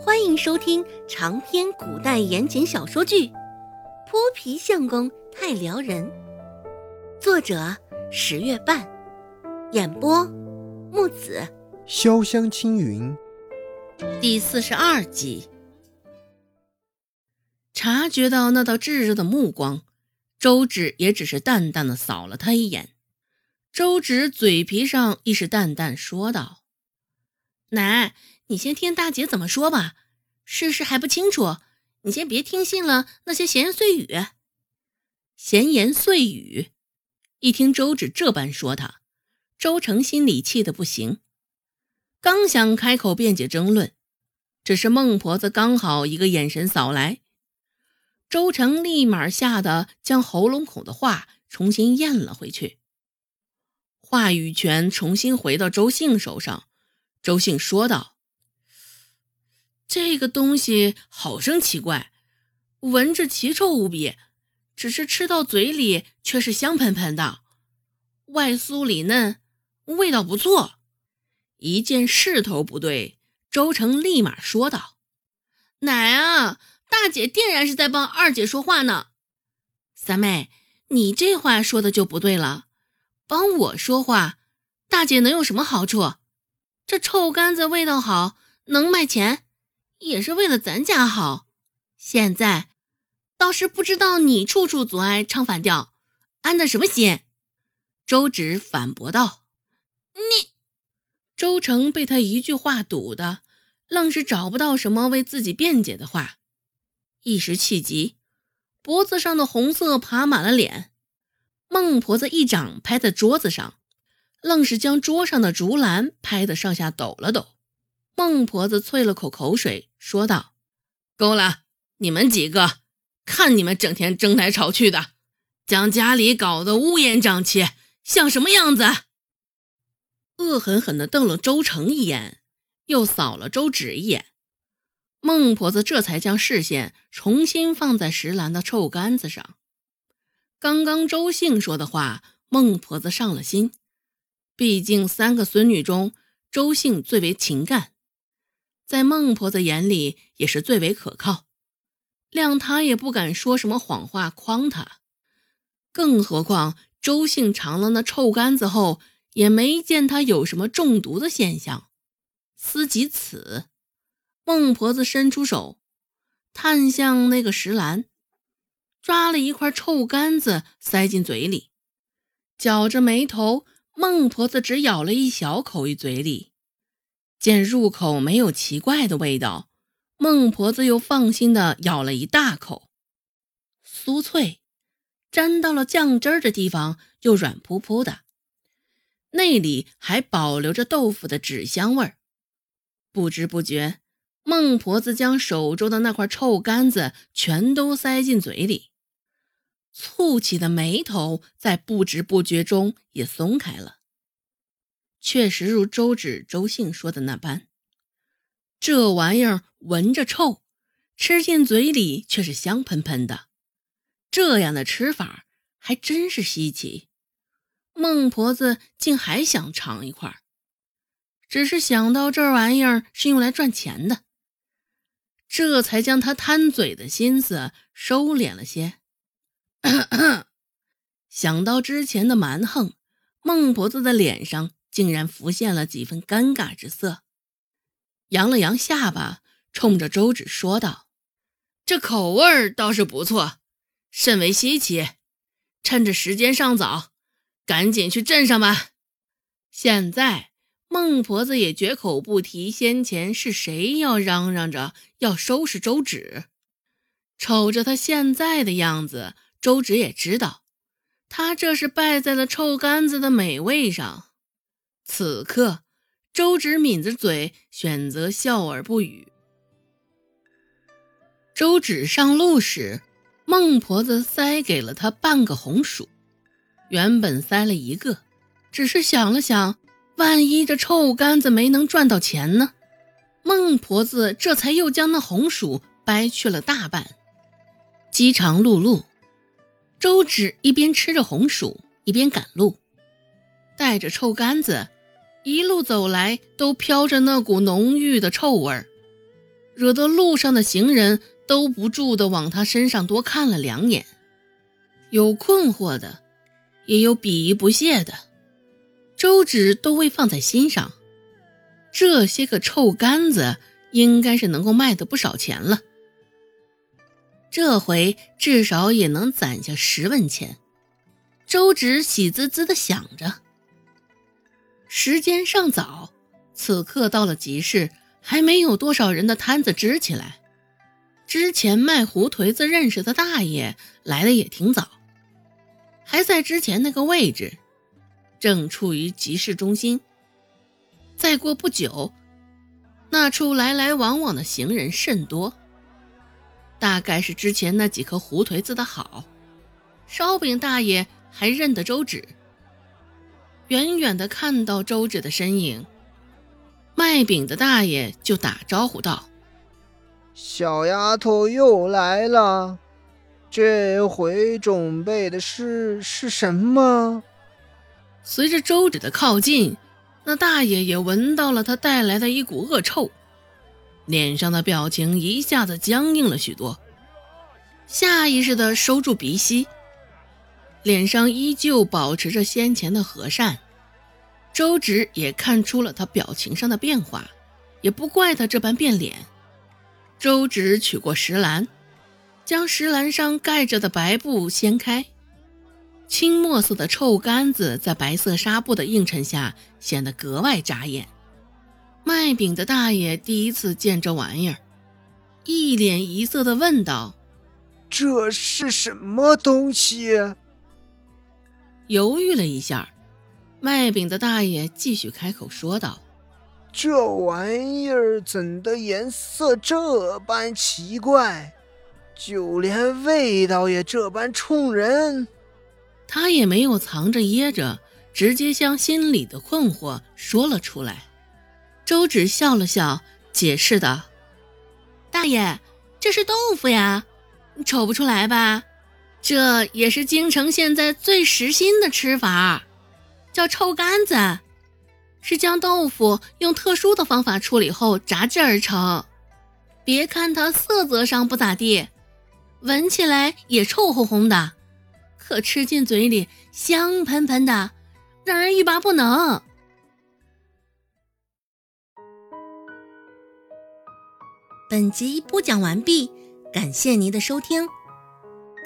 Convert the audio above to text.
欢迎收听长篇古代言情小说剧《泼皮相公太撩人》，作者十月半，演播木子潇湘青云，第四十二集。察觉到那道炙热的目光，周芷也只是淡淡的扫了他一眼。周芷嘴皮上亦是淡淡说道：“奶。”你先听大姐怎么说吧，事实还不清楚，你先别听信了那些闲言碎语。闲言碎语，一听周芷这般说他，周成心里气得不行，刚想开口辩解争论，只是孟婆子刚好一个眼神扫来，周成立马吓得将喉咙口的话重新咽了回去，话语权重新回到周信手上，周信说道。这个东西好生奇怪，闻着奇臭无比，只是吃到嘴里却是香喷喷的，外酥里嫩，味道不错。一见势头不对，周成立马说道：“奶啊，大姐定然是在帮二姐说话呢。三妹，你这话说的就不对了，帮我说话，大姐能有什么好处？这臭干子味道好，能卖钱。”也是为了咱家好，现在倒是不知道你处处阻碍唱反调，安的什么心？周芷反驳道：“你……”周成被他一句话堵的，愣是找不到什么为自己辩解的话，一时气急，脖子上的红色爬满了脸。孟婆子一掌拍在桌子上，愣是将桌上的竹篮拍得上下抖了抖。孟婆子啐了口口水，说道：“够了，你们几个，看你们整天争来吵去的，将家里搞得乌烟瘴气，像什么样子？”恶狠狠地瞪了周成一眼，又扫了周芷一眼。孟婆子这才将视线重新放在石兰的臭干子上。刚刚周信说的话，孟婆子上了心，毕竟三个孙女中，周信最为勤干。在孟婆子眼里也是最为可靠，谅她也不敢说什么谎话诓她。更何况周姓尝了那臭干子后，也没见他有什么中毒的现象。思及此，孟婆子伸出手，探向那个石篮，抓了一块臭干子塞进嘴里，绞着眉头，孟婆子只咬了一小口于嘴里。见入口没有奇怪的味道，孟婆子又放心的咬了一大口，酥脆，沾到了酱汁儿的地方又软扑扑的，内里还保留着豆腐的纸香味儿。不知不觉，孟婆子将手中的那块臭干子全都塞进嘴里，蹙起的眉头在不知不觉中也松开了。确实如周芷、周信说的那般，这玩意儿闻着臭，吃进嘴里却是香喷喷的。这样的吃法还真是稀奇。孟婆子竟还想尝一块，只是想到这玩意儿是用来赚钱的，这才将他贪嘴的心思收敛了些。想到之前的蛮横，孟婆子的脸上。竟然浮现了几分尴尬之色，扬了扬下巴，冲着周芷说道：“这口味倒是不错，甚为稀奇。趁着时间尚早，赶紧去镇上吧。”现在孟婆子也绝口不提先前是谁要嚷嚷着要收拾周芷，瞅着他现在的样子，周芷也知道，他这是败在了臭干子的美味上。此刻，周芷抿着嘴，选择笑而不语。周芷上路时，孟婆子塞给了她半个红薯，原本塞了一个，只是想了想，万一这臭干子没能赚到钱呢？孟婆子这才又将那红薯掰去了大半。饥肠辘辘，周芷一边吃着红薯，一边赶路，带着臭干子。一路走来，都飘着那股浓郁的臭味儿。惹得路上的行人都不住地往他身上多看了两眼，有困惑的，也有鄙夷不屑的，周芷都未放在心上。这些个臭干子应该是能够卖得不少钱了，这回至少也能攒下十文钱。周芷喜滋滋地想着。时间尚早，此刻到了集市，还没有多少人的摊子支起来。之前卖胡颓子认识的大爷来的也挺早，还在之前那个位置，正处于集市中心。再过不久，那处来来往往的行人甚多，大概是之前那几颗胡颓子的好。烧饼大爷。还认得周芷，远远的看到周芷的身影，卖饼的大爷就打招呼道：“小丫头又来了，这回准备的是是什么？”随着周芷的靠近，那大爷也闻到了他带来的一股恶臭，脸上的表情一下子僵硬了许多，下意识的收住鼻息。脸上依旧保持着先前的和善，周芷也看出了他表情上的变化，也不怪他这般变脸。周芷取过石篮，将石篮上盖着的白布掀开，青墨色的臭干子在白色纱布的映衬下显得格外扎眼。卖饼的大爷第一次见这玩意儿，一脸疑色地问道：“这是什么东西？”犹豫了一下，卖饼的大爷继续开口说道：“这玩意儿怎的颜色这般奇怪，就连味道也这般冲人？”他也没有藏着掖着，直接将心里的困惑说了出来。周芷笑了笑，解释道：“大爷，这是豆腐呀，瞅不出来吧？”这也是京城现在最时新的吃法，叫臭干子，是将豆腐用特殊的方法处理后炸制而成。别看它色泽上不咋地，闻起来也臭烘烘的，可吃进嘴里香喷喷的，让人欲罢不能。本集播讲完毕，感谢您的收听。